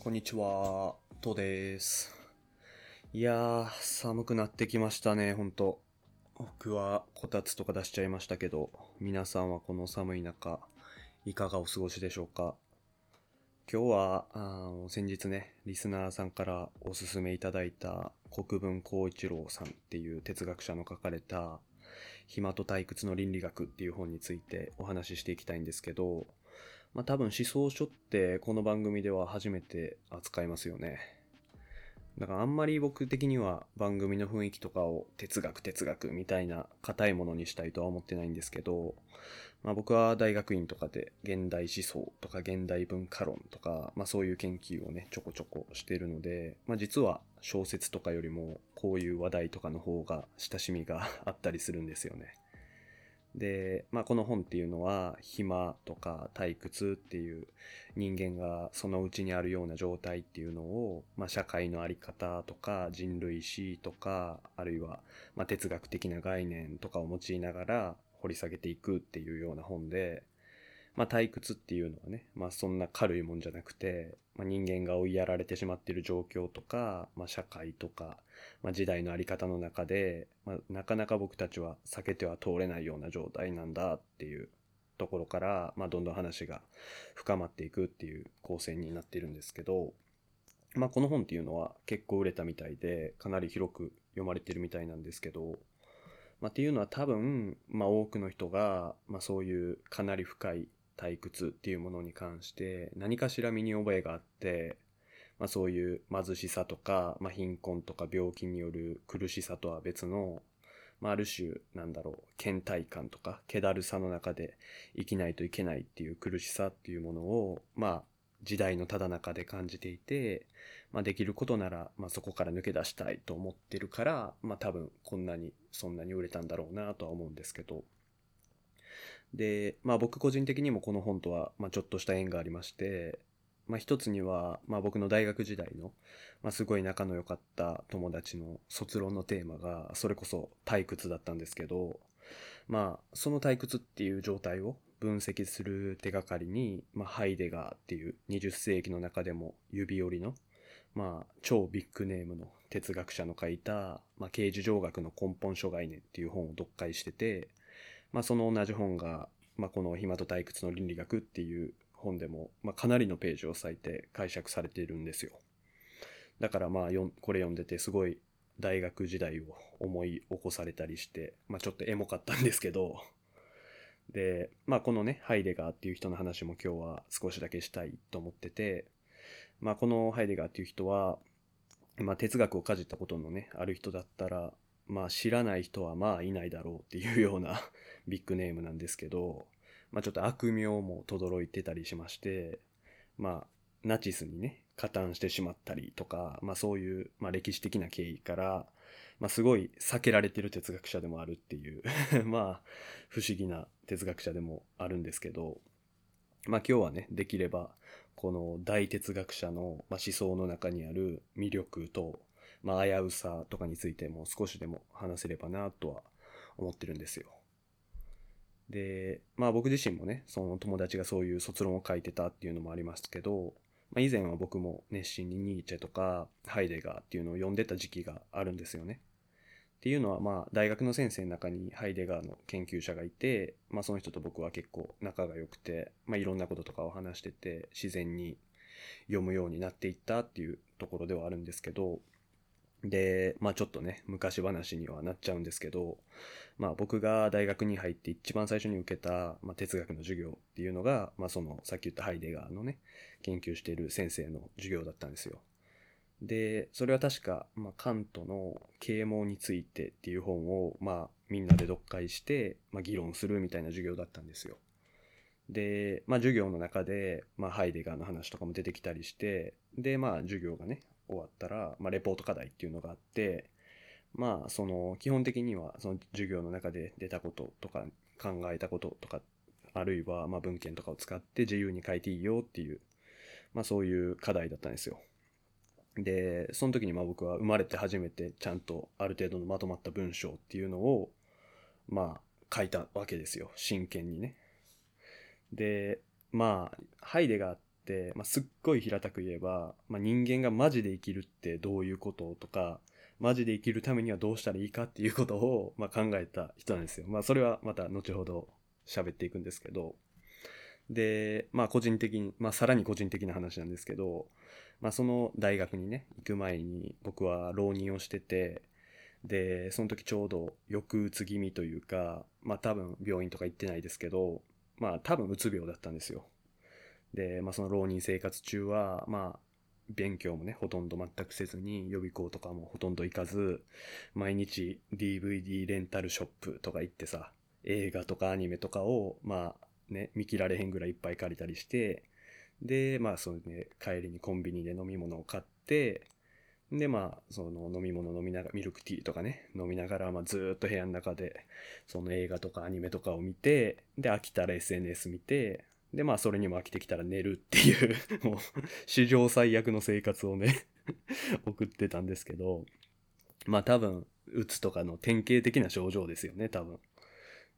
こんにちは、とです。いやー、寒くなってきましたね、ほんと。僕はこたつとか出しちゃいましたけど、皆さんはこの寒い中、いかがお過ごしでしょうか？今日は、あ先日ね、リスナーさんからおすすめいただいた国分光一郎さんっていう哲学者の書かれた、暇と退屈の倫理学っていう本についてお話ししていきたいんですけど、まあ多分思想書ってこの番組では初めて扱いますよね。だからあんまり僕的には番組の雰囲気とかを哲学哲学みたいな硬いものにしたいとは思ってないんですけど、まあ僕は大学院とかで現代思想とか現代文化論とか、まあそういう研究をね、ちょこちょこしてるので、まあ実は小説とかよりもこういう話題とかの方が親しみがあったりするんですよね。で、まあ、この本っていうのは暇とか退屈っていう人間がそのうちにあるような状態っていうのを、まあ、社会のあり方とか人類史とかあるいはま哲学的な概念とかを用いながら掘り下げていくっていうような本で、まあ、退屈っていうのはね、まあ、そんな軽いもんじゃなくて、まあ、人間が追いやられてしまっている状況とか、まあ、社会とか、まあ、時代のあり方の中で、まあ、なかなか僕たちは避けては通れないような状態なんだっていうところから、まあ、どんどん話が深まっていくっていう構成になっているんですけど、まあ、この本っていうのは結構売れたみたいでかなり広く読まれてるみたいなんですけど、まあ、っていうのは多分、まあ、多くの人が、まあ、そういうかなり深い退屈っていうものに関して何かしら身に覚えがあって、まあ、そういう貧しさとか、まあ、貧困とか病気による苦しさとは別の、まあ、ある種なんだろう倦怠感とか気だるさの中で生きないといけないっていう苦しさっていうものをまあ時代のただ中で感じていて、まあ、できることなら、まあ、そこから抜け出したいと思ってるから、まあ、多分こんなにそんなに売れたんだろうなとは思うんですけど。で、まあ、僕個人的にもこの本とは、まあ、ちょっとした縁がありまして、まあ、一つには、まあ、僕の大学時代の、まあ、すごい仲の良かった友達の卒論のテーマがそれこそ退屈だったんですけど、まあ、その退屈っていう状態を分析する手がかりに、まあ、ハイデガーっていう20世紀の中でも指折りの、まあ、超ビッグネームの哲学者の書いた、まあ、刑事上学の根本諸概念っていう本を読解してて、まあ、その同じ本が、まあ、この暇と退屈の倫理学っていう本でも、まあ、かなりのページを割いて解釈されているんですよ。だからまあよこれ読んでてすごい大学時代を思い起こされたりして、まあ、ちょっとエモかったんですけどで、まあ、このねハイデガーっていう人の話も今日は少しだけしたいと思ってて、まあ、このハイデガーっていう人は、まあ、哲学をかじったことのねある人だったら、まあ、知らない人はまあいないだろうっていうような ビッグネームなんですけど、まあ、ちょっと悪名も轟いてたりしまして、まあ、ナチスにね、加担してしまったりとか、まあそういう、まあ歴史的な経緯から、まあすごい避けられてる哲学者でもあるっていう、まあ不思議な哲学者でもあるんですけど、まあ今日はね、できれば、この大哲学者の、思想の中にある魅力と、まあ危うさとかについても少しでも話せればなとは思ってるんですよ。で、まあ僕自身もね、その友達がそういう卒論を書いてたっていうのもありますけど、まあ、以前は僕も熱心にニーチェとかハイデガーっていうのを読んでた時期があるんですよね。っていうのはまあ大学の先生の中にハイデガーの研究者がいて、まあその人と僕は結構仲が良くて、まあいろんなこととかを話してて自然に読むようになっていったっていうところではあるんですけど、で、まあちょっとね、昔話にはなっちゃうんですけど、まあ僕が大学に入って一番最初に受けた、まあ、哲学の授業っていうのが、まあそのさっき言ったハイデガーのね、研究している先生の授業だったんですよ。で、それは確か、まあカントの啓蒙についてっていう本を、まあみんなで読解して、まあ議論するみたいな授業だったんですよ。で、まあ授業の中で、まあハイデガーの話とかも出てきたりして、で、まあ授業がね、終わったら、まあレポート課題っていうのがあって、まあその基本的にはその授業の中で出たこととか考えたこととかあるいはまあ文献とかを使って自由に書いていいよっていうまあそういう課題だったんですよ。でその時にまあ僕は生まれて初めてちゃんとある程度のまとまった文章っていうのをまあ書いたわけですよ真剣にね。でまあハイデガーっ、まあ、すっごい平たく言えば、まあ、人間がマジで生きるってどういうこととか、マジで生きるためにはどうしたらいいかっていうことを、まあ、考えた人なんですよ。まあ、それはまた後ほど喋っていくんですけど、で、まあ、個人的に、まあ、さらに個人的な話なんですけど、まあ、その大学にね、行く前に僕は浪人をしてて、で、その時ちょうど抑うつ気味というか、まあ多分病院とか行ってないですけど、まあ多分うつ病だったんですよ。で、まあその浪人生活中は、まあ勉強もね、ほとんど全くせずに予備校とかもほとんど行かず、毎日 DVD レンタルショップとか行ってさ、映画とかアニメとかを、まあね、見切られへんぐらいいっぱい借りたりして、で、まあそうね、帰りにコンビニで飲み物を買って、で、まあ、その飲み物飲みながら、ミルクティーとかね、飲みながら、まあずっと部屋の中で、その映画とかアニメとかを見て、で、飽きたら SNS 見て、で、まあそれにも飽きてきたら寝るっていう もう、史上最悪の生活をね 送ってたんですけど、まあ多分、うつとかの典型的な症状ですよね、多分。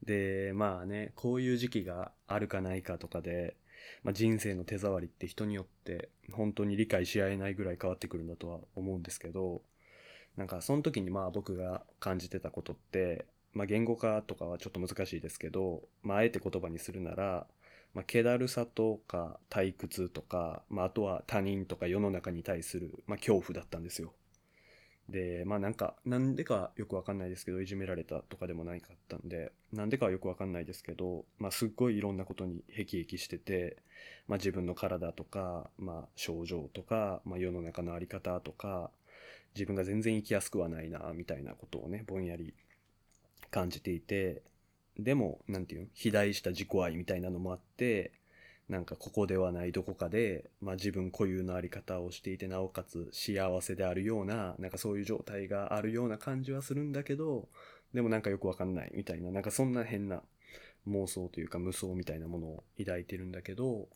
で、まあね、こういう時期があるかないかとかで、まあ、人生の手触りって人によって本当に理解し合えないぐらい変わってくるんだとは思うんですけど、なんかその時にまあ僕が感じてたことって、まあ言語化とかはちょっと難しいですけど、まああえて言葉にするなら、まあ気だるさとか退屈とか、まああとは他人とか世の中に対する、まあ恐怖だったんですよ。で、まあなんか、なんでかよくわかんないですけど、いじめられたとかでもないかったんで、なんでかはよくわかんないですけど、まあすっごいいろんなことにヘキヘキしてて、まあ自分の体とか、まあ症状とか、まあ世の中のあり方とか、自分が全然生きやすくはないな、みたいなことをね、ぼんやり感じていて、でも、なんていうの、肥大した自己愛みたいなのもあって、なんかここではないどこかで、まあ自分固有のあり方をしていて、なおかつ幸せであるような、なんかそういう状態があるような感じはするんだけど、でもなんかよくわかんないみたいな、なんかそんな変な妄想というか無双みたいなものを抱いてるんだけど、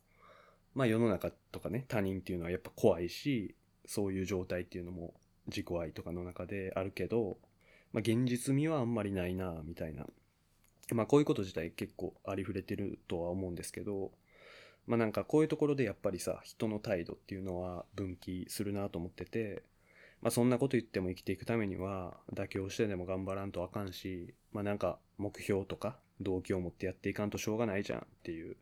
まあ世の中とかね、他人っていうのはやっぱ怖いし、そういう状態っていうのも自己愛とかの中であるけど、まあ現実味はあんまりないな、みたいな。まあこういうこと自体結構ありふれてるとは思うんですけど、まあなんかこういうところでやっぱりさ、人の態度っていうのは分岐するなと思ってて、まあそんなこと言っても生きていくためには妥協してでも頑張らんとあかんし、まあなんか目標とか動機を持ってやっていかんとしょうがないじゃんっていう、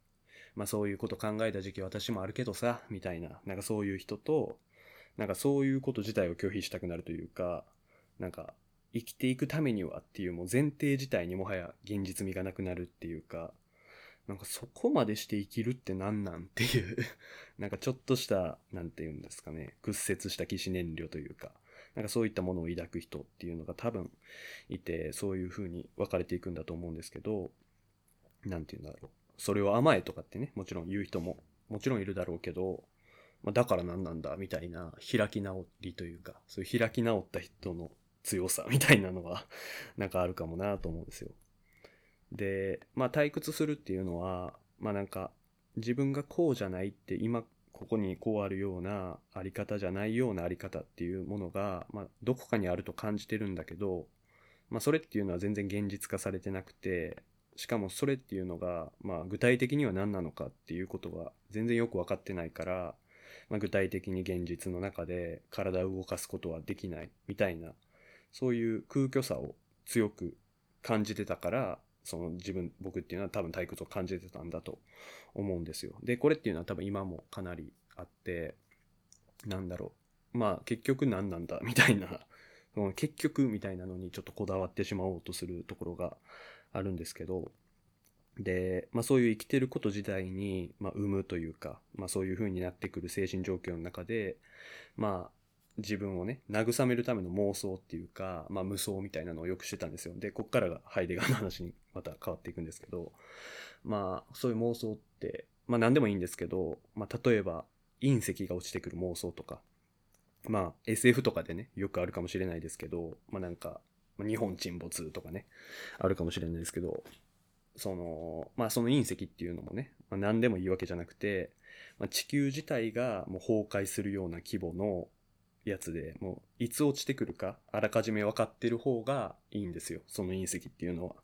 まあそういうこと考えた時期私もあるけどさ、みたいな、なんかそういう人と、なんかそういうこと自体を拒否したくなるというか、なんか生きていくためにはっていうもう前提自体にもはや現実味がなくなるっていうか、なんかそこまでして生きるって何なんっていう なんかちょっとした、なんて言うんですかね、屈折した騎士燃料というか、なんかそういったものを抱く人っていうのが多分いて、そういう風に分かれていくんだと思うんですけど、なんて言うんだろう。それを甘えとかってね、もちろん言う人ももちろんいるだろうけど、まあ、だから何なんだみたいな開き直りというか、そういう開き直った人の強さみたいなのは なんかあるかもなと思うんですよ。で、まあ退屈するっていうのは、まあなんか自分がこうじゃないって今ここにこうあるようなあり方じゃないようなあり方っていうものが、まあどこかにあると感じてるんだけど、まあそれっていうのは全然現実化されてなくて、しかもそれっていうのが、まあ具体的には何なのかっていうことが全然よくわかってないから、まあ具体的に現実の中で体を動かすことはできないみたいな、そういう空虚さを強く感じてたから、その自分、僕っていうのは多分退屈を感じてたんだと思うんですよ。で、これっていうのは多分今もかなりあって、なんだろう。まあ結局何なんだみたいな、その結局みたいなのにちょっとこだわってしまおうとするところがあるんですけど、で、まあそういう生きてること自体に、まあ生むというか、まあそういう風になってくる精神状況の中で、まあ自分をね、慰めるための妄想っていうか、まあ無双みたいなのをよくしてたんですよ。で、こっからがハイデガーの話にまた変わっていくんですけど、まあそういう妄想って、まあ何でもいいんですけど、まあ例えば隕石が落ちてくる妄想とか、まあ SF とかでね、よくあるかもしれないですけど、まあなんか、日本沈没とかね、あるかもしれないですけど、その、まあその隕石っていうのもね、まあ、何でもいいわけじゃなくて、まあ、地球自体がもう崩壊するような規模のやつで、もういつ落ちてくるか、あらかじめ分かってる方がいいんですよ。その隕石っていうのは。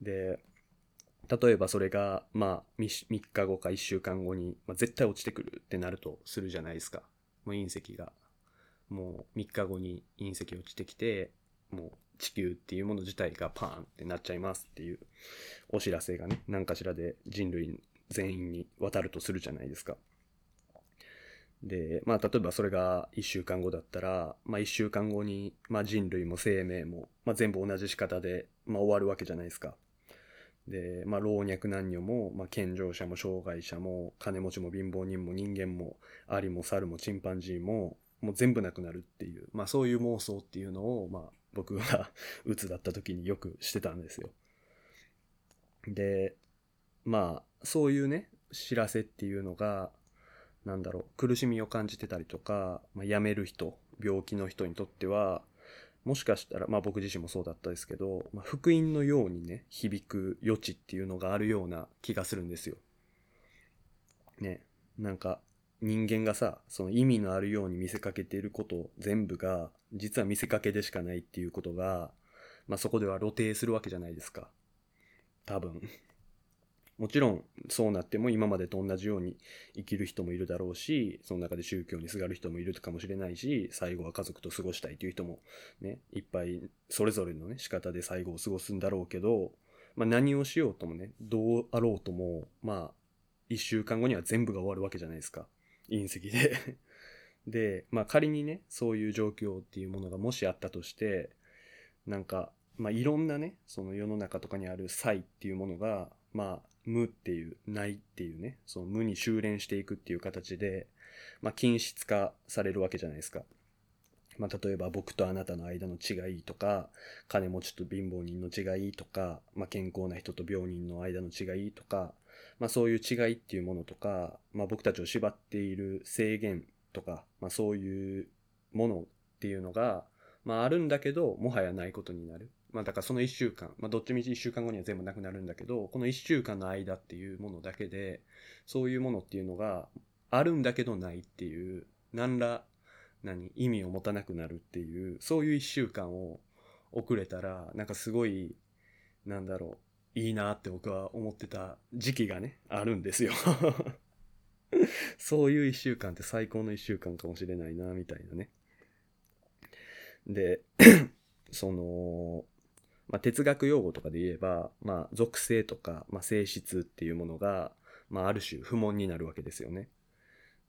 で、例えばそれが、まあ、3, 日後か1週間後に、まあ、絶対落ちてくるってなるとするじゃないですか。もう隕石が。もう3日後に隕石落ちてきて、もう地球っていうもの自体がパーンってなっちゃいますっていうお知らせがね、何かしらで人類全員に渡るとするじゃないですか。で、まあ、例えばそれが1週間後だったら、まあ、1週間後に、まあ、人類も生命も、まあ、全部同じ仕方で、まあ、終わるわけじゃないですか。で、まあ、老若男女も、まあ、健常者も障害者も、金持ちも貧乏人も人間も、アリも猿もチンパンジーも、もう全部なくなるっていう、まあ、そういう妄想っていうのを、まあ、僕が 鬱だった時によくしてたんですよ。で、まあ、そういうね、知らせっていうのが、なんだろう、苦しみを感じてたりとか、まあ、辞める人、病気の人にとっては、もしかしたら、まあ僕自身もそうだったですけど、まあ、福音のようにね、響く余地っていうのがあるような気がするんですよ。ね、なんか人間がさ、その意味のあるように見せかけていること全部が、実は見せかけでしかないっていうことが、まあそこでは露呈するわけじゃないですか。多分。もちろんそうなっても今までと同じように生きる人もいるだろうし、その中で宗教にすがる人もいるかもしれないし、最後は家族と過ごしたいという人もね、いっぱいそれぞれのね、仕方で最後を過ごすんだろうけど、まあ何をしようともね、どうあろうとも、まあ、一週間後には全部が終わるわけじゃないですか。隕石で で、まあ仮にね、そういう状況っていうものがもしあったとして、なんか、まあいろんなね、その世の中とかにある際っていうものが、まあ無っていう、ないっていうね、その無に修練していくっていう形で、まあ、均質化されるわけじゃないですか。まあ、例えば僕とあなたの間の違いとか、金持ちと貧乏人の違いとか、まあ、健康な人と病人の間の違いとか、まあ、そういう違いっていうものとか、まあ、僕たちを縛っている制限とか、まあ、そういうものっていうのが、まあ、あるんだけど、もはやないことになる。まあだからその1週間、まあどっちみち1週間後には全部なくなるんだけど、この1週間の間っていうものだけで、そういうものっていうのがあるんだけどないっていう、何ら、何、意味を持たなくなるっていう、そういう1週間を遅れたら、なんかすごい、なんだろう、いいなって僕は思ってた時期がね、あるんですよ そういう1週間って最高の1週間かもしれないな、みたいなね。で、その、まあ、哲学用語とかで言えば、まあ、属性とか、まあ、性質っていうものが、まあ、ある種不問になるわけですよね。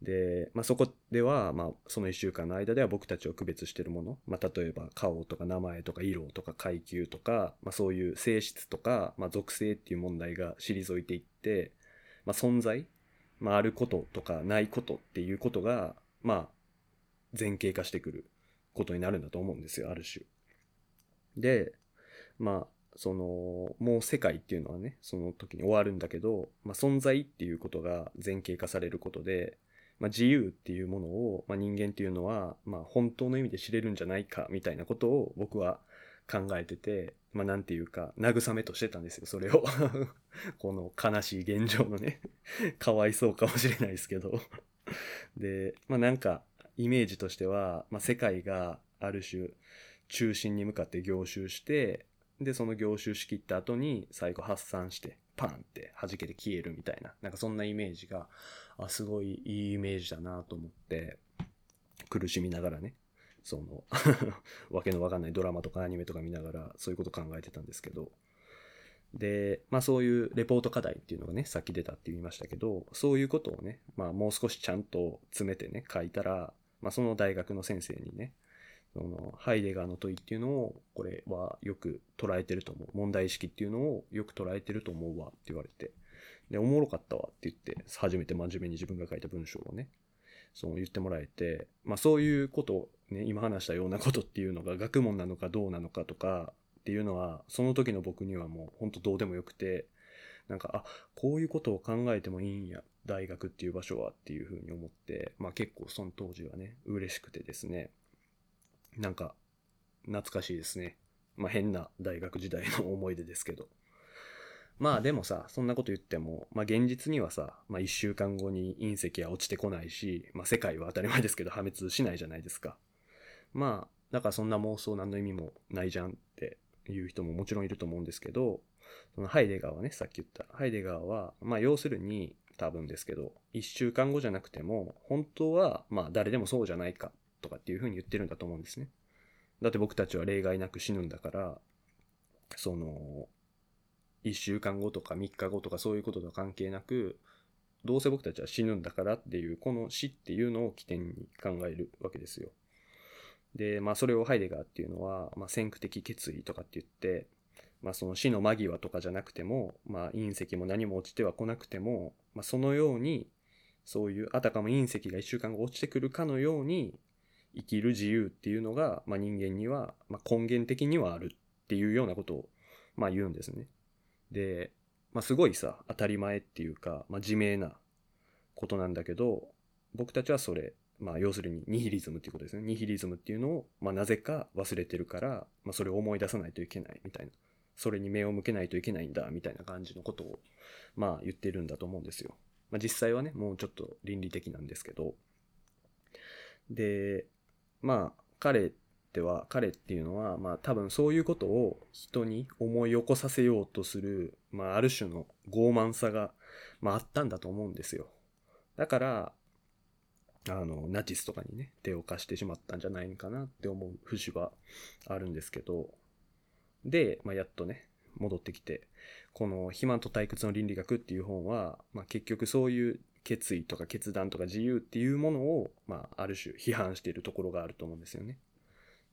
で、まあ、そこでは、まあ、その1週間の間では僕たちを区別しているもの、まあ、例えば顔とか名前とか色とか階級とか、まあ、そういう性質とか、まあ、属性っていう問題が退いていって、まあ、存在、まあ、あることとかないことっていうことが、まあ、前傾化してくることになるんだと思うんですよ、ある種。で、まあ、その、もう世界っていうのはね、その時に終わるんだけど、まあ、存在っていうことが前傾化されることで、まあ、自由っていうものを、まあ、人間っていうのは、まあ、本当の意味で知れるんじゃないか、みたいなことを僕は考えてて、まあ、なんていうか、慰めとしてたんですよ、それを。この悲しい現状のね、かわいそうかもしれないですけど。で、まあ、なんか、イメージとしては、まあ、世界がある種、中心に向かって凝集して、で、その凝集しきった後に最後発散して、パンって弾けて消えるみたいな、なんかそんなイメージが、あ、すごいいいイメージだなと思って、苦しみながらね、その わけのわかんないドラマとかアニメとか見ながら、そういうこと考えてたんですけど、で、まあそういうレポート課題っていうのがね、さっき出たって言いましたけど、そういうことをね、まあもう少しちゃんと詰めてね、書いたら、まあその大学の先生にね、そのハイデガーの問いっていうのを、これはよく捉えてると思う。問題意識っていうのをよく捉えてると思うわって言われて。で、おもろかったわって言って、初めて真面目に自分が書いた文章をね、そう言ってもらえて、まあそういうことね、今話したようなことっていうのが学問なのかどうなのかとかっていうのは、その時の僕にはもう本当どうでもよくて、なんか、あ、こういうことを考えてもいいんや、大学っていう場所はっていうふうに思って、まあ結構その当時はね、嬉しくてですね、なんか、懐かしいですね。まあ変な大学時代の思い出ですけど。まあでもさ、そんなこと言っても、まあ現実にはさ、まあ一週間後に隕石は落ちてこないし、まあ世界は当たり前ですけど破滅しないじゃないですか。まあ、だからそんな妄想何の意味もないじゃんっていう人ももちろんいると思うんですけど、そのハイデガーはね、さっき言った。ハイデガーは、まあ要するに多分ですけど、1週間後じゃなくても、本当はまあ誰でもそうじゃないかとかっていうふうに言ってるんだと思うんですね。だって僕たちは例外なく死ぬんだから、その、1週間後とか3日後とかそういうこととは関係なく、どうせ僕たちは死ぬんだからっていう、この死っていうのを起点に考えるわけですよ。で、まあそれをハイデガーっていうのは、まあ先駆的決意とかって言って、まあその死の間際とかじゃなくても、まあ隕石も何も落ちては来なくても、まあそのように、そういうあたかも隕石が一週間後落ちてくるかのように生きる自由っていうのが、まあ人間には、まあ根源的にはあるっていうようなことを、まあ言うんですね。で、まあすごいさ、当たり前っていうか、まあ自明なことなんだけど、僕たちはそれ、まあ要するにニヒリズムっていうことですね。ニヒリズムっていうのを、まあなぜか忘れてるから、まあそれを思い出さないといけないみたいな。それに目を向けないといけないんだみたいな感じのことを、まあ言ってるんだと思うんですよ。まあ実際はね、もうちょっと倫理的なんですけど。で、まあ彼っては、彼っていうのは、まあ多分そういうことを人に思い起こさせようとする、まあある種の傲慢さが、まああったんだと思うんですよ。だから、あの、ナチスとかにね、手を貸してしまったんじゃないかなって思う節はあるんですけど、で、まあ、やっとね、戻ってきて、この肥満と退屈の倫理学っていう本は、まあ、結局そういう決意とか決断とか自由っていうものを、まあ、ある種批判しているところがあると思うんですよね。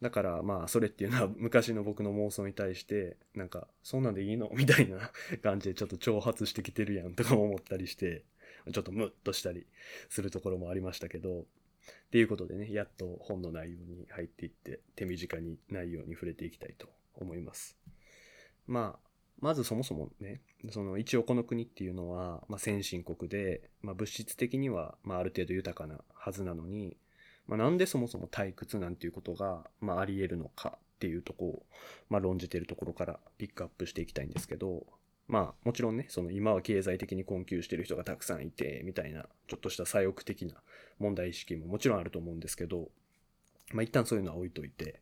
だからまあそれっていうのは昔の僕の妄想に対してなんかそんなんでいいの？みたいな 感じでちょっと挑発してきてるやんとか思ったりしてちょっとムッとしたりするところもありましたけどっていうことでねやっと本の内容に入っていって手短に内容に触れていきたいと思います。まあまずそもそもね、その一応この国っていうのは、まあ、先進国で、まあ、物質的には、まあ、ある程度豊かなはずなのに、まあ、なんでそもそも退屈なんていうことが、まあ、あり得るのかっていうとこを、まあ、論じてるところからピックアップしていきたいんですけど、まあ、もちろんね、その今は経済的に困窮してる人がたくさんいて、みたいな、ちょっとした左翼的な問題意識ももちろんあると思うんですけど、まあ、一旦そういうのは置いといて、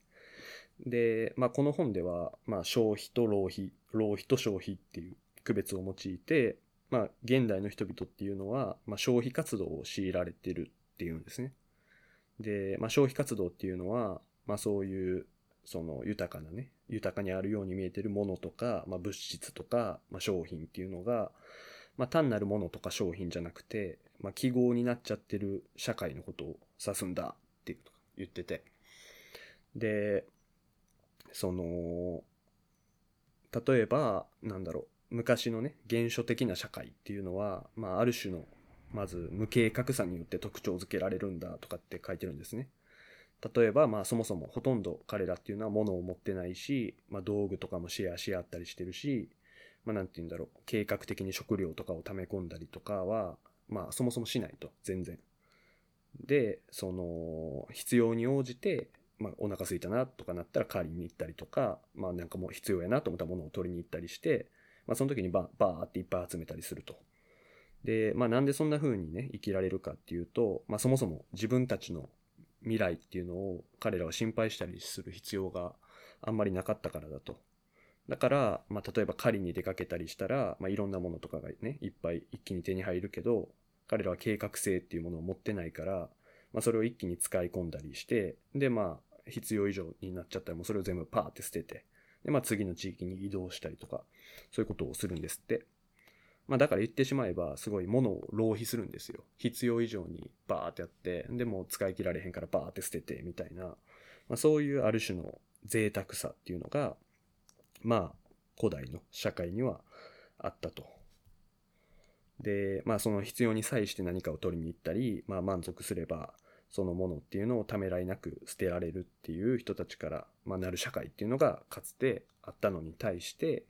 で、まあ、この本では、まあ、消費と浪費、浪費と消費っていう区別を用いて、まあ、現代の人々っていうのは、まあ、消費活動を強いられてるっていうんですね。で、まあ、消費活動っていうのは、まあ、そういうその豊かなね豊かにあるように見えてるものとか、まあ、物質とか、まあ、商品っていうのが、まあ、単なるものとか商品じゃなくて、まあ、記号になっちゃってる社会のことを指すんだっていうと言っててでその例えばなんだろう昔のね原初的な社会っていうのは、まあ、ある種のまず無計画さによって特徴づけられるんだとかって書いてるんですね。例えば、まあそもそもほとんど彼らっていうのは物を持ってないし、まあ道具とかもシェアし合ったりしてるし、まあなんて言うんだろう、計画的に食料とかを溜め込んだりとかは、まあそもそもしないと、全然。で、その、必要に応じて、まあお腹すいたなとかなったら借りに行ったりとか、まあなんかもう必要やなと思ったものを取りに行ったりして、まあその時にババーっていっぱい集めたりすると。で、まあなんでそんな風にね、生きられるかっていうと、まあそもそも自分たちの未来っていうのを彼らは心配したりする必要があんまりなかったからだと。だから、まあ例えば狩りに出かけたりしたら、まあいろんなものとかがね、いっぱい一気に手に入るけど、彼らは計画性っていうものを持ってないから、まあそれを一気に使い込んだりして、でまあ必要以上になっちゃったらもそれを全部パーって捨てて、でまあ次の地域に移動したりとか、そういうことをするんですって。まあだから言ってしまえば、すごい物を浪費するんですよ。必要以上にバーってやって、でも使い切られへんからバーって捨てて、みたいな、まあそういうある種の贅沢さっていうのが、まあ古代の社会にはあったと。で、まあその必要に際して何かを取りに行ったり、まあ満足すれば、そのものっていうのをためらいなく捨てられるっていう人たちから、まあ、なる社会っていうのがかつてあったのに対して、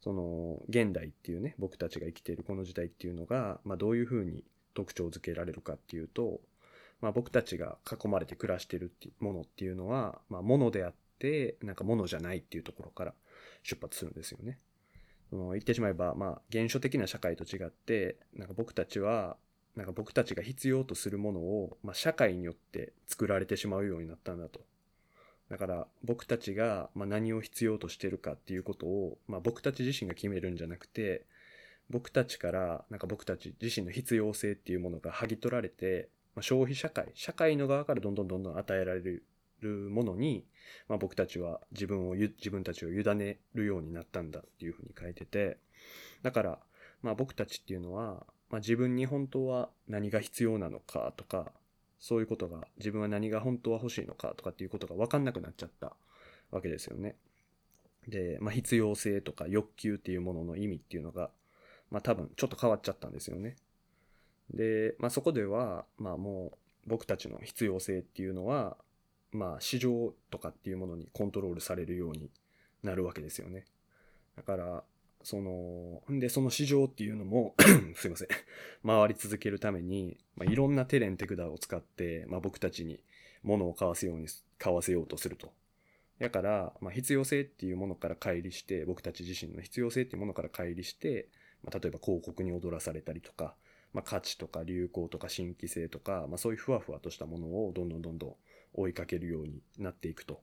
その現代っていうね僕たちが生きているこの時代っていうのが、まあ、どういうふうに特徴づけられるかっていうと、まあ、僕たちが囲まれて暮らしてるってものっていうのは、まあ、ものであってなんかものじゃないっていうところから出発するんですよね。その言ってしまえば、まあ、原初的な社会と違ってなんか僕たちはなんか僕たちが必要とするものを、まあ、社会によって作られてしまうようになったんだと。だから僕たちがま何を必要としてるかっていうことを、まあ、僕たち自身が決めるんじゃなくて僕たちからなんか僕たち自身の必要性っていうものが剥ぎ取られて、まあ、消費社会社会の側からどんどんどんどん与えられるものに、まあ、僕たちは自分を自分たちを委ねるようになったんだっていうふうに書いててだからまあ僕たちっていうのは、まあ、自分に本当は何が必要なのかとかそういうことが自分は何が本当は欲しいのかとかっていうことが分かんなくなっちゃったわけですよね。で、まあ、必要性とか欲求っていうものの意味っていうのが、まあ、多分ちょっと変わっちゃったんですよね。で、まあ、そこでは、まあ、もう僕たちの必要性っていうのは、まあ、市場とかっていうものにコントロールされるようになるわけですよね。だから、その、で、その市場っていうのも すいません、回り続けるために、まあ、いろんなテレンテクダを使って、まあ、僕たちに物を買わせように、買わせようとすると。だから、まあ、必要性っていうものから乖離して、僕たち自身の必要性っていうものから乖離して、まあ、例えば広告に踊らされたりとか、まあ、価値とか流行とか新規性とか、まあ、そういうふわふわとしたものをどんどんどんどん追いかけるようになっていくと。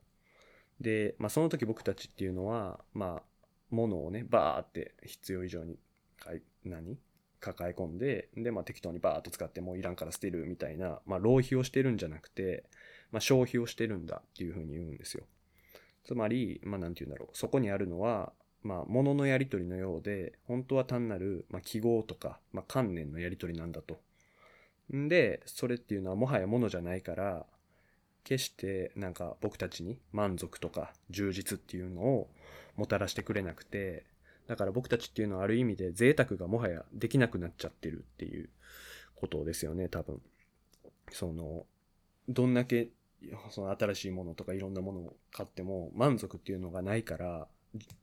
で、まあ、その時僕たちっていうのは、まあ、ものをね、バーって必要以上に、何？抱え込んで、で、まあ適当にバーって使ってもういらんから捨てるみたいな、まあ浪費をしてるんじゃなくて、まあ消費をしてるんだっていうふうに言うんですよ。つまり、まあて言うんだろう。そこにあるのは、まあ物のやり取りのようで、本当は単なる、まあ、記号とか、まあ観念のやり取りなんだと。んで、それっていうのはもはや物じゃないから、決してなんか僕たちに満足とか充実っていうのをもたらしてくれなくて、だから僕たちっていうのはある意味で贅沢がもはやできなくなっちゃってるっていうことですよね、多分。その、どんだけその新しいものとかいろんなものを買っても満足っていうのがないから、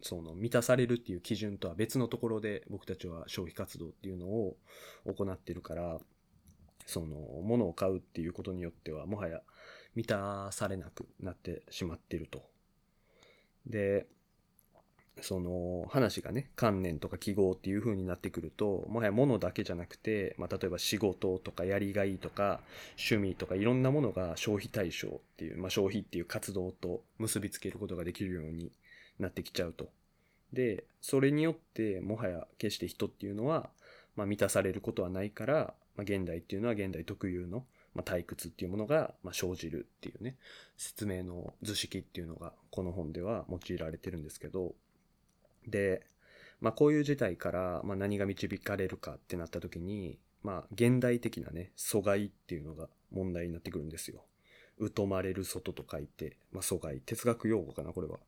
その満たされるっていう基準とは別のところで僕たちは消費活動っていうのを行ってるから、その物を買うっていうことによってはもはや満たされなくなってしまってると。で、その話がね、観念とか記号っていう風になってくると、もはや物だけじゃなくて、まあ、例えば仕事とかやりがいとか趣味とかいろんなものが消費対象っていう、まあ、消費っていう活動と結びつけることができるようになってきちゃうと。で、それによってもはや決して人っていうのは、まあ、満たされることはないから、まあ、現代っていうのは現代特有の、まあ、退屈っていうものが、まあ、生じるっていうね、説明の図式っていうのがこの本では用いられてるんですけど、で、まあ、こういう事態から、まあ、何が導かれるかってなった時に、まあ、現代的なね、阻害っていうのが問題になってくるんですよ。疎まれる外と書いて、まあ、阻害。哲学用語かな、これは。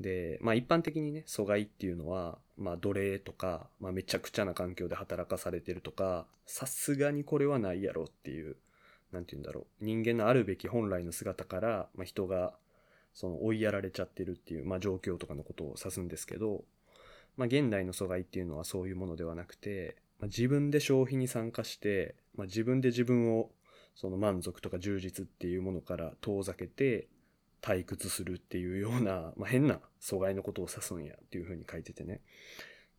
で、まあ、一般的にね、阻害っていうのは、まあ、奴隷とか、まあ、めちゃくちゃな環境で働かされてるとか、さすがにこれはないやろっていう、なんて言うんだろう。人間のあるべき本来の姿から、まあ、人がその追いやられちゃってるっていう、まあ、状況とかのことを指すんですけど、まあ、現代の阻害っていうのはそういうものではなくて、まあ、自分で消費に参加して、まあ、自分で自分をその満足とか充実っていうものから遠ざけて退屈するっていうような、まあ、変な阻害のことを指すんやっていうふうに書いててね。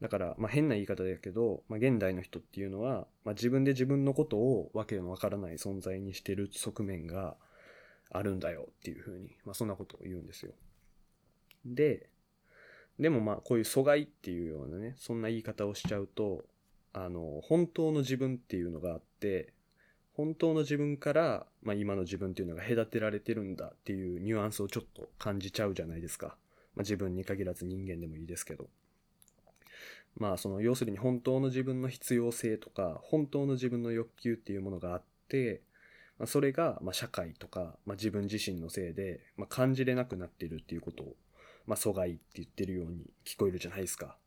だから、まあ、変な言い方だけど、まあ、現代の人っていうのは、まあ、自分で自分のことをわけのわからない存在にしてる側面が、あるんだよっていうふうに、まあそんなことを言うんですよ。で、でもまあこういう阻害っていうようなね、そんな言い方をしちゃうと、あの、本当の自分っていうのがあって、本当の自分から、まあ今の自分っていうのが隔てられてるんだっていうニュアンスをちょっと感じちゃうじゃないですか。まあ自分に限らず人間でもいいですけど。まあその要するに本当の自分の必要性とか、本当の自分の欲求っていうものがあって、まあ、それが、まあ、社会とか、まあ、自分自身のせいで、まあ、感じれなくなってるっていうことを、まあ、阻害って言ってるように聞こえるじゃないですか。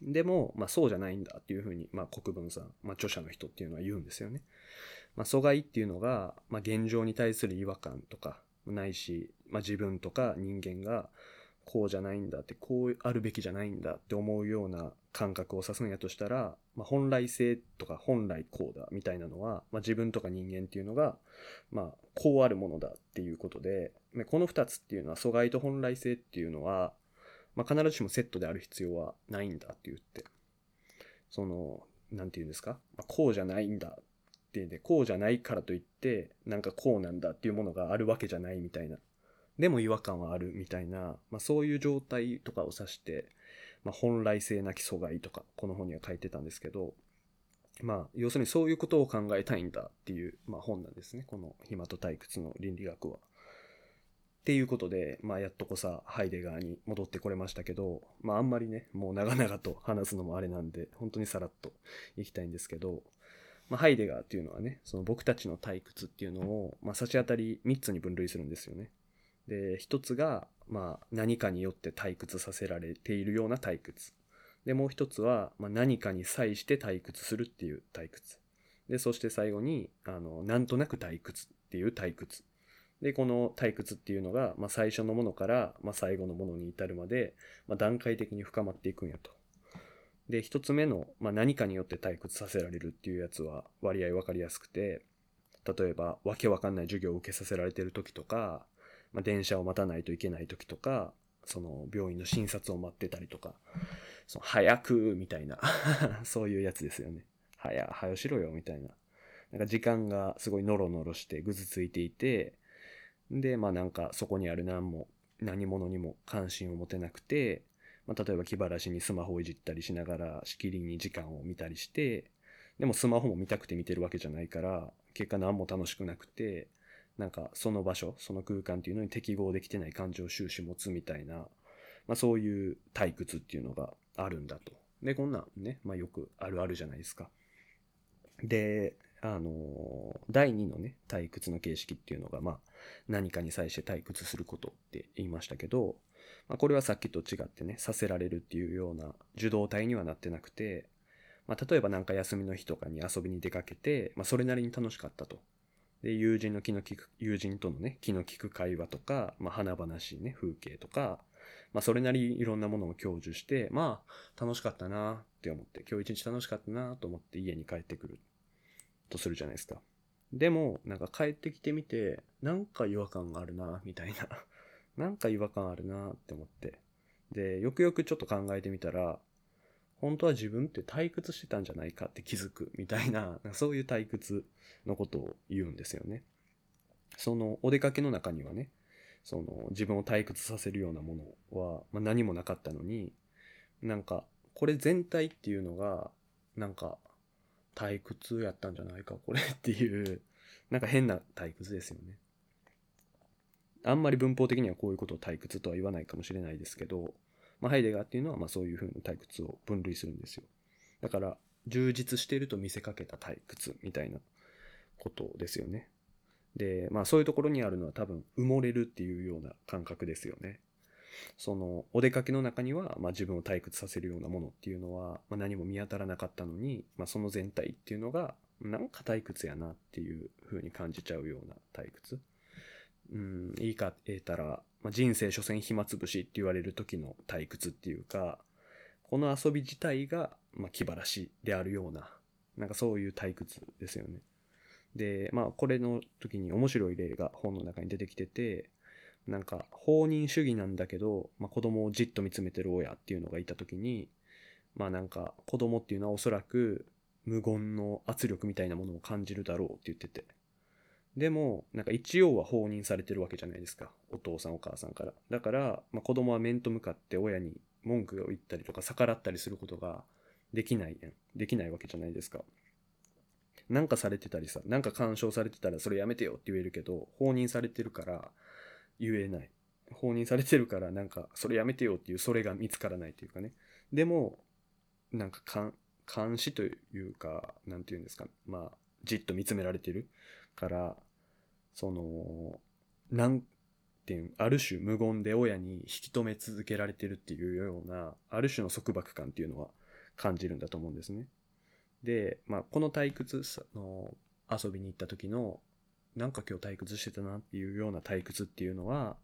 でも、まあ、そうじゃないんだっていうふうに、まあ、国分さん、まあ、著者の人っていうのは言うんですよね。まあ、阻害っていうのが、まあ、現状に対する違和感とか、ないし、まあ、自分とか人間が、こうじゃないんだって、こうあるべきじゃないんだって思うような感覚を指すんやとしたら、まあ、本来性とか本来こうだみたいなのは、まあ、自分とか人間っていうのが、まあ、こうあるものだっていうことで、この二つっていうのは阻害と本来性っていうのは、まあ、必ずしもセットである必要はないんだって言って。その、なんて言うんですか、まあ、こうじゃないんだってで、こうじゃないからといって、なんかこうなんだっていうものがあるわけじゃないみたいなでも違和感はあるみたいな、まあ、そういう状態とかを指して、まあ、本来性なき阻害とか、この本には書いてたんですけど、まあ、要するにそういうことを考えたいんだっていう、まあ、本なんですね。この暇と退屈の倫理学は。っていうことで、まあ、やっとこさ、ハイデガーに戻ってこれましたけど、まあ、あんまりね、もう長々と話すのもあれなんで、本当にさらっといきたいんですけど、まあ、ハイデガーっていうのはね、その僕たちの退屈っていうのを、まあ、差し当たり3つに分類するんですよね。で、1つが、まあ、何かによって退屈させられているような退屈。で、もう1つは、まあ、何かに際して退屈するっていう退屈。で、そして最後に、あの、なんとなく退屈っていう退屈。で、この退屈っていうのが、まあ、最初のものから、まあ、最後のものに至るまで、まあ、段階的に深まっていくんやと。で、一つ目の、まあ、何かによって退屈させられるっていうやつは割合分かりやすくて、例えば、わけわかんない授業を受けさせられてる時とか、まあ、電車を待たないといけない時とか、その病院の診察を待ってたりとか、その早くみたいな そういうやつですよね。早、早しろよみたいな。なんか時間がすごいノロノロしてぐずついていて、で、まあなんかそこにある何も、何者にも関心を持てなくて、まあ、例えば気晴らしにスマホをいじったりしながらしきりに時間を見たりして、でもスマホも見たくて見てるわけじゃないから、結果何も楽しくなくて、なんかその場所、その空間っていうのに適合できてない感情収集持つみたいな、まあそういう退屈っていうのがあるんだと。で、こんなんね、まあよくあるあるじゃないですか。で、あの、第2のね、退屈の形式っていうのが、まあ、何かに際して退屈することって言いましたけど、まあ、これはさっきと違ってね、させられるっていうような受動体にはなってなくて、まあ、例えばなんか休みの日とかに遊びに出かけて、まあ、それなりに楽しかったと。で、友人の気の利く、友人とのね、気の利く会話とか、まあ、華々しいね、風景とか、まあ、それなりいろんなものを享受して、まあ、楽しかったなって思って、今日一日楽しかったなと思って家に帰ってくるとするじゃないですか。でも、なんか帰ってきてみて、なんか違和感があるな、みたいな。なんか違和感あるなって思って。で、よくよくちょっと考えてみたら、本当は自分って退屈してたんじゃないかって気づくみたいな、そういう退屈のことを言うんですよね。そのお出かけの中にはね、その自分を退屈させるようなものは、ま、何もなかったのに、なんかこれ全体っていうのが、なんか退屈やったんじゃないか、これっていう、なんか変な退屈ですよね。あんまり文法的にはこういうことを退屈とは言わないかもしれないですけど、まあ、ハイデガーっていうのはまあそういう風に退屈を分類するんですよ。だから、充実していると見せかけた退屈みたいなことですよね。で、まあそういうところにあるのは多分埋もれるっていうような感覚ですよね。そのお出かけの中には、まあ、自分を退屈させるようなものっていうのは、まあ、何も見当たらなかったのに、まあ、その全体っていうのがなんか退屈やなっていう風に感じちゃうような退屈。うん、いいか言えたら、まあ、人生所詮暇つぶしって言われる時の退屈っていうか、この遊び自体が、まあ、気晴らしであるような、なんかそういう退屈ですよね。で、まあ、これの時に面白い例が本の中に出てきてて、なんか、放任主義なんだけど、まあ、子供をじっと見つめてる親っていうのがいた時に、まあなんか、子供っていうのはおそらく無言の圧力みたいなものを感じるだろうって言ってて。でも、なんか一応は放任されてるわけじゃないですか。お父さんお母さんから。だから、まあ、子供は面と向かって親に文句を言ったりとか逆らったりすることができないやんできないわけじゃないですか。なんかされてたりさ、なんか干渉されてたらそれやめてよって言えるけど、放任されてるから言えない。放任されてるからなんかそれやめてよっていうそれが見つからないというかね。でも、なんか監視というか、なんて言うんですか、まあ、じっと見つめられてるから、その、なんていう、ある種無言で親に引き止め続けられてるっていうような、ある種の束縛感っていうのは感じるんだと思うんですね。で、まあ、この退屈の遊びに行った時の、なんか今日退屈してたなっていうような退屈っていうのは、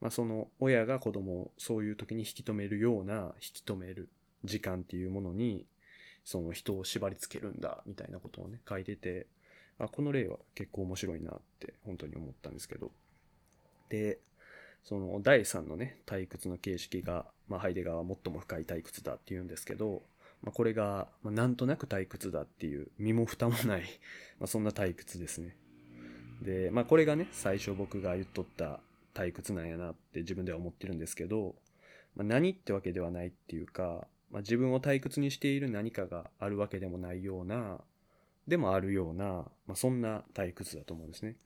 まあ、その親が子供をそういう時に引き止めるような引き止める時間っていうものに、その人を縛り付けるんだみたいなことをね、書いてて、あ、この例は結構面白いなって本当に思ったんですけど。で、その第3のね、退屈の形式が、まあ、ハイデガーは最も深い退屈だって言うんですけど、まあ、これが、まあ、なんとなく退屈だっていう、身も蓋もない まそんな退屈ですね。で、まあ、これがね、最初僕が言っとった退屈なんやなって自分では思ってるんですけど、まあ、何ってわけではないっていうか、まあ、自分を退屈にしている何かがあるわけでもないような、でもあるような、まあ、そんな退屈だと思うんですね。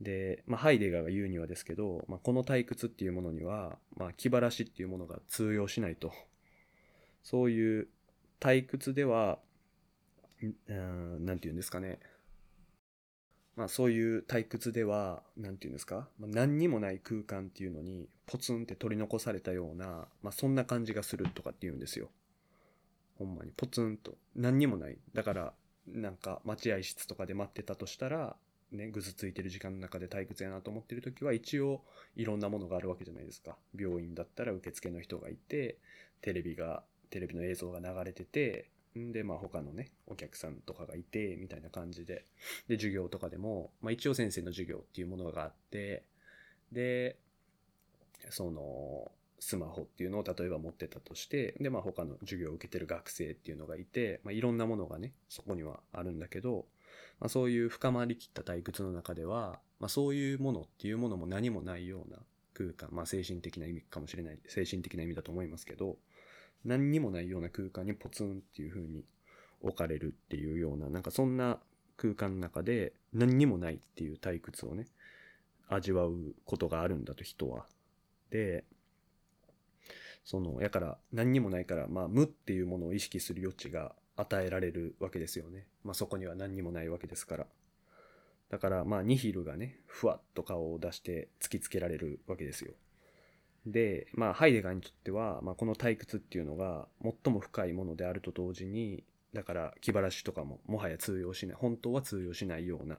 で、まあ、ハイデガーが言うにはですけど、まあ、この退屈っていうものには、まあ、気晴らしっていうものが通用しないと。そういう退屈では、うん、なんて言うんですかね。まあそういう退屈では、なんて言うんですか、まあ、何にもない空間っていうのにポツンって取り残されたような、まあそんな感じがするとかって言うんですよ。ほんまにポツンと。何にもない。だから、なんか待合室とかで待ってたとしたら、ね、ぐずついてる時間の中で退屈やなと思ってる時は一応いろんなものがあるわけじゃないですか。病院だったら受付の人がいて、テレビが、テレビの映像が流れてて、んで、まあ他のね、お客さんとかがいて、みたいな感じで。で、授業とかでも、まあ一応先生の授業っていうものがあって、で、その、スマホっていうのを例えば持ってたとして、で、まあ他の授業を受けてる学生っていうのがいて、まあいろんなものがね、そこにはあるんだけど、まあそういう深まりきった退屈の中では、まあそういうものっていうものも何もないような空間、まあ精神的な意味かもしれない、精神的な意味だと思いますけど、何にもないような空間にポツンっていう風に置かれるっていうような、なんかそんな空間の中で何にもないっていう退屈をね、味わうことがあるんだと人は。で、その、やから何にもないから、まあ無っていうものを意識する余地が与えられるわけですよね。まあそこには何にもないわけですから。だからまあニヒルがね、ふわっと顔を出して突きつけられるわけですよ。で、まあ、ハイデガーにとっては、まあ、この退屈っていうのが最も深いものであると同時に、だから気晴らしとかももはや通用しない、本当は通用しないような、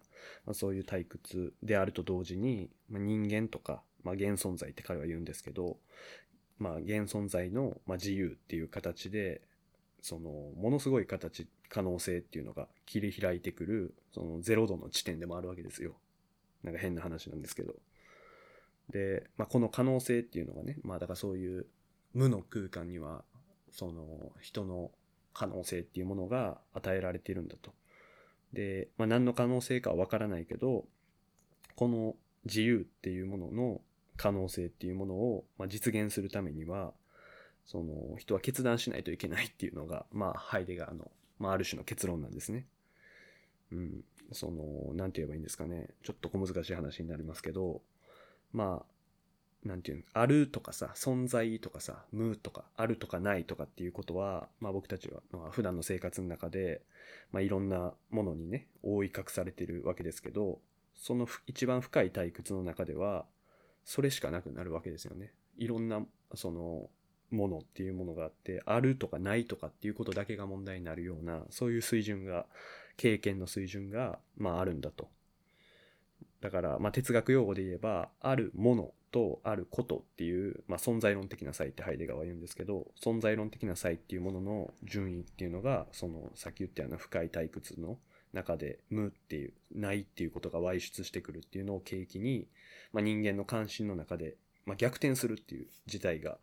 まあ、そういう退屈であると同時に、まあ、人間とか、まあ、現存在って彼は言うんですけど、まあ、現存在の、まあ、自由っていう形で、その、ものすごい形、可能性っていうのが切り開いてくる、そのゼロ度の地点でもあるわけですよ。なんか変な話なんですけど。で、まあ、この可能性っていうのがね、まあだからそういう無の空間には、その人の可能性っていうものが与えられているんだと。で、まあ何の可能性かはわからないけど、この自由っていうものの可能性っていうものを、まあ、実現するためには、その人は決断しないといけないっていうのが、まあハイデガーの、まあある種の結論なんですね。うん。その、なんて言えばいいんですかね。ちょっと小難しい話になりますけど、まあ、なんていうの、あるとかさ、存在とかさ、無とか、あるとかないとかっていうことは、まあ僕たちは、まあ、普段の生活の中で、まあいろんなものにね、覆い隠されてるわけですけど、その一番深い退屈の中では、それしかなくなるわけですよね。いろんな、その、ものっていうものがあって、あるとかないとかっていうことだけが問題になるような、そういう水準が、経験の水準が、まああるんだと。だから、まあ、哲学用語で言えば、あるものとあることっていう、まあ、存在論的な差異ってハイデガーは言うんですけど、存在論的な差異っていうものの順位っていうのが、その、さっき言ったような深い退屈の中で、無っていう、ないっていうことが歪出してくるっていうのを契機に、まあ、人間の関心の中で、まあ、逆転するっていう事態が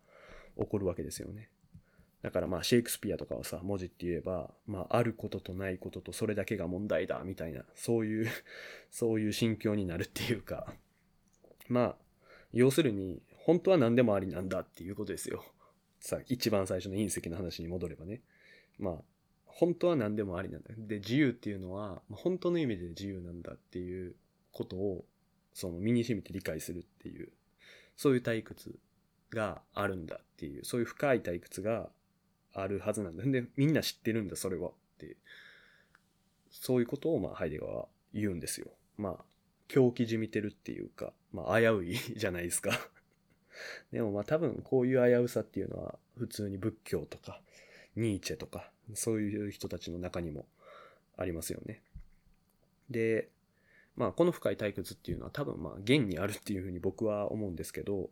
起こるわけですよね。だからまあシェイクスピアとかはさ、文字って言えば、まああることとないこととそれだけが問題だ、みたいな、そういう そういう心境になるっていうか、まあ、要するに、本当は何でもありなんだっていうことですよ。さ、一番最初の隕石の話に戻ればね。まあ、本当は何でもありなんだ。で、自由っていうのは、本当の意味で自由なんだっていうことを、その身に染みて理解するっていう、そういう退屈があるんだっていう、そういう深い退屈があるはずなんだ。で、みんな知ってるんだ、それは。っていう。そういうことを、まあ、ハイデガーは言うんですよ。まあ、狂気じみてるっていうか、まあ、危ういじゃないですか でもまあ多分こういう危うさっていうのは普通に仏教とかニーチェとかそういう人たちの中にもありますよね。で、まあこの深い退屈っていうのは多分まあ現にあるっていうふうに僕は思うんですけど、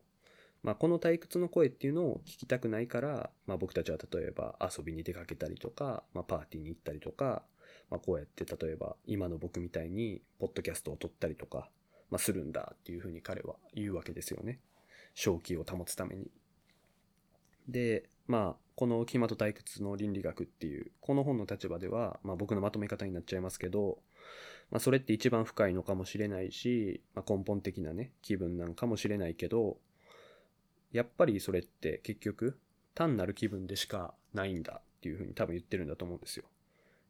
まあ、この退屈の声っていうのを聞きたくないから、まあ、僕たちは例えば遊びに出かけたりとか、まあ、パーティーに行ったりとか、まあ、こうやって例えば今の僕みたいにポッドキャストを撮ったりとか、まあ、するんだっていうふうに彼は言うわけですよね。正気を保つために。で、まあ、このキマと退屈の倫理学っていう、この本の立場では、まあ僕のまとめ方になっちゃいますけど、まあ、それって一番深いのかもしれないし、まあ、根本的なね、気分なんかもしれないけど、やっぱりそれって結局、単なる気分でしかないんだっていうふうに多分言ってるんだと思うんですよ。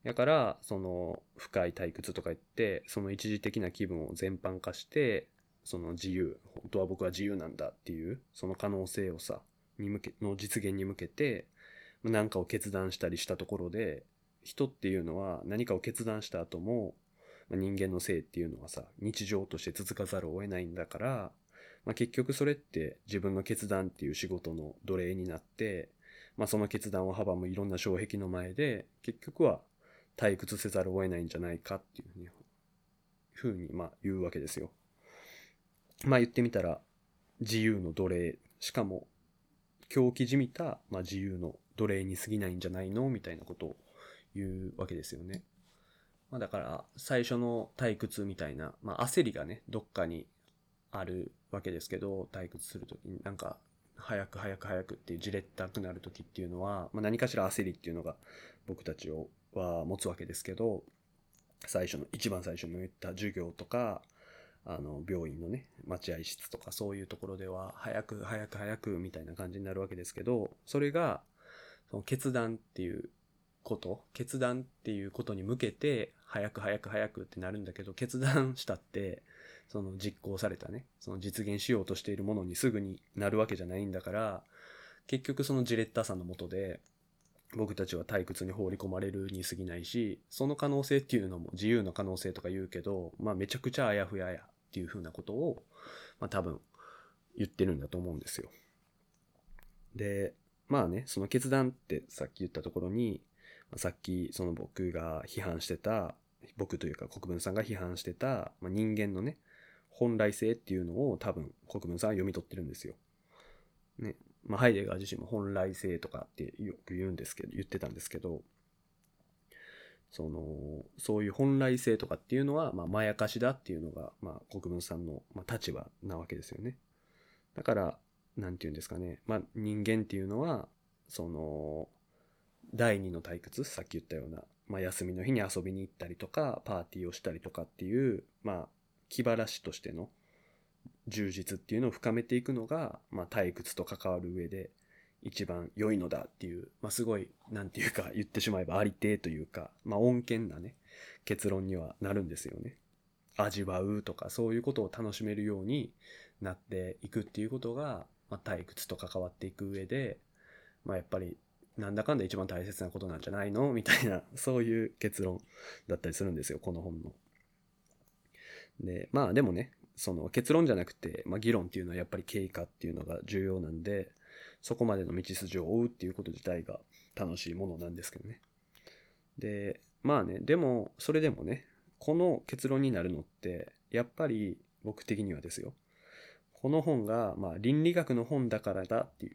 だから、その、深い退屈とか言って、その一時的な気分を全般化して、その自由、本当は僕は自由なんだっていう、その可能性をさ、に向け、の実現に向けて、何かを決断したりしたところで、人っていうのは何かを決断した後も、人間の性っていうのはさ、日常として続かざるを得ないんだから、まあ、結局それって自分の決断っていう仕事の奴隷になって、まあ、その決断を阻むいろんな障壁の前で、結局は退屈せざるを得ないんじゃないかっていうふうに、まあ言うわけですよ。まあ言ってみたら、自由の奴隷、しかも狂気じみた、まあ、自由の奴隷に過ぎないんじゃないの？みたいなことを言うわけですよね。まあ、だから最初の退屈みたいな、まあ、焦りがねどっかにあるわけですけど退屈する時になんか早く早く早くっていうじれったくなる時っていうのは、まあ、何かしら焦りっていうのが僕たちをは持つわけですけど最初の一番最初の言った授業とかあの、病院のね、待合室とかそういうところでは、早く早く早くみたいな感じになるわけですけど、それが、その決断っていうこと、決断っていうことに向けて、早く早く早くってなるんだけど、決断したって、その実行されたね、その実現しようとしているものにすぐになるわけじゃないんだから、結局そのじれったさんのもとで、僕たちは退屈に放り込まれるに過ぎないし、その可能性っていうのも自由の可能性とか言うけど、まあめちゃくちゃあやふややっていうふうなことを、まあ多分言ってるんだと思うんですよ。で、まあね、その決断ってさっき言ったところに、さっきその僕が批判してた、僕というか国分さんが批判してた、まあ、人間のね、本来性っていうのを多分国分さんは読み取ってるんですよ。ね。まあ、ハイデガー自身も本来性とかってよく言うんですけど、言ってたんですけど、その、そういう本来性とかっていうのは、まあ、まやかしだっていうのが、まあ、国分さんの、まあ、立場なわけですよね。だから、なんて言うんですかね。まあ、人間っていうのは、その、第二の退屈、さっき言ったような、まあ、休みの日に遊びに行ったりとか、パーティーをしたりとかっていう、まあ、気晴らしとしての充実っていうのを深めていくのが、まあ、退屈と関わる上で、一番良いのだっていう、まあ、すごい、なんていうか言ってしまえばありてというか、まあ、穏健なね、結論にはなるんですよね。味わうとか、そういうことを楽しめるようになっていくっていうことが、まあ、退屈と関わっていく上で、まあ、やっぱり、なんだかんだ一番大切なことなんじゃないの？みたいな、そういう結論だったりするんですよ、この本の。で、まあでもね、その結論じゃなくて、まあ議論っていうのはやっぱり経過っていうのが重要なんで、そこまでの道筋を追うっていうこと自体が楽しいものなんですけどね。で、まあね、でも、それでもね、この結論になるのって、やっぱり僕的にはですよ。この本が、まあ、倫理学の本だからだって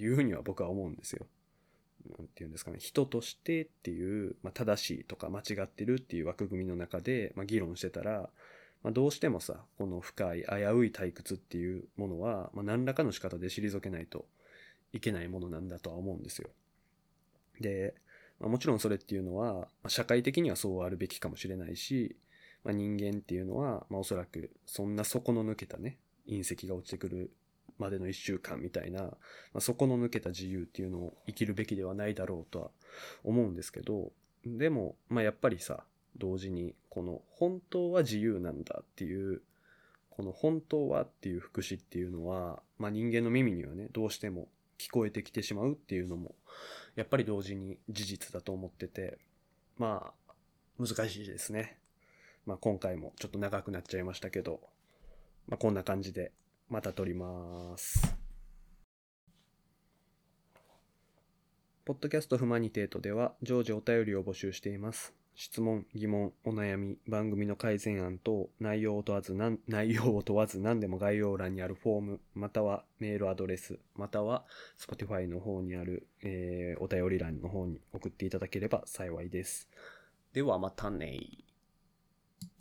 いう、ふうには僕は思うんですよ。なんていうんですかね、人としてっていう、まあ、正しいとか間違ってるっていう枠組みの中で、まあ、議論してたら、まあ、どうしてもさ、この深い危うい退屈っていうものは、まあ、何らかの仕方で退けないといけないものなんだとは思うんですよ。で、まあ、もちろんそれっていうのは、まあ、社会的にはそうあるべきかもしれないし、まあ、人間っていうのは、まあ、おそらくそんな底の抜けたね、隕石が落ちてくるまでの一週間みたいな、まあ、底の抜けた自由っていうのを生きるべきではないだろうとは思うんですけど、でも、まあ、やっぱりさ、同時に、この本当は自由なんだっていう、この本当はっていう福祉っていうのは、まあ、人間の耳にはね、どうしても聞こえてきてしまうっていうのも、やっぱり同時に事実だと思ってて、まあ、難しいですね。まあ今回もちょっと長くなっちゃいましたけど、まあこんな感じでまた撮ります。ポッドキャストフマニテートでは常時お便りを募集しています。質問、疑問、お悩み、番組の改善案等、内容を問わず何、内容を問わず何でも概要欄にあるフォーム、またはメールアドレス、または Spotify の方にある、えー、お便り欄の方に送っていただければ幸いです。ではまたね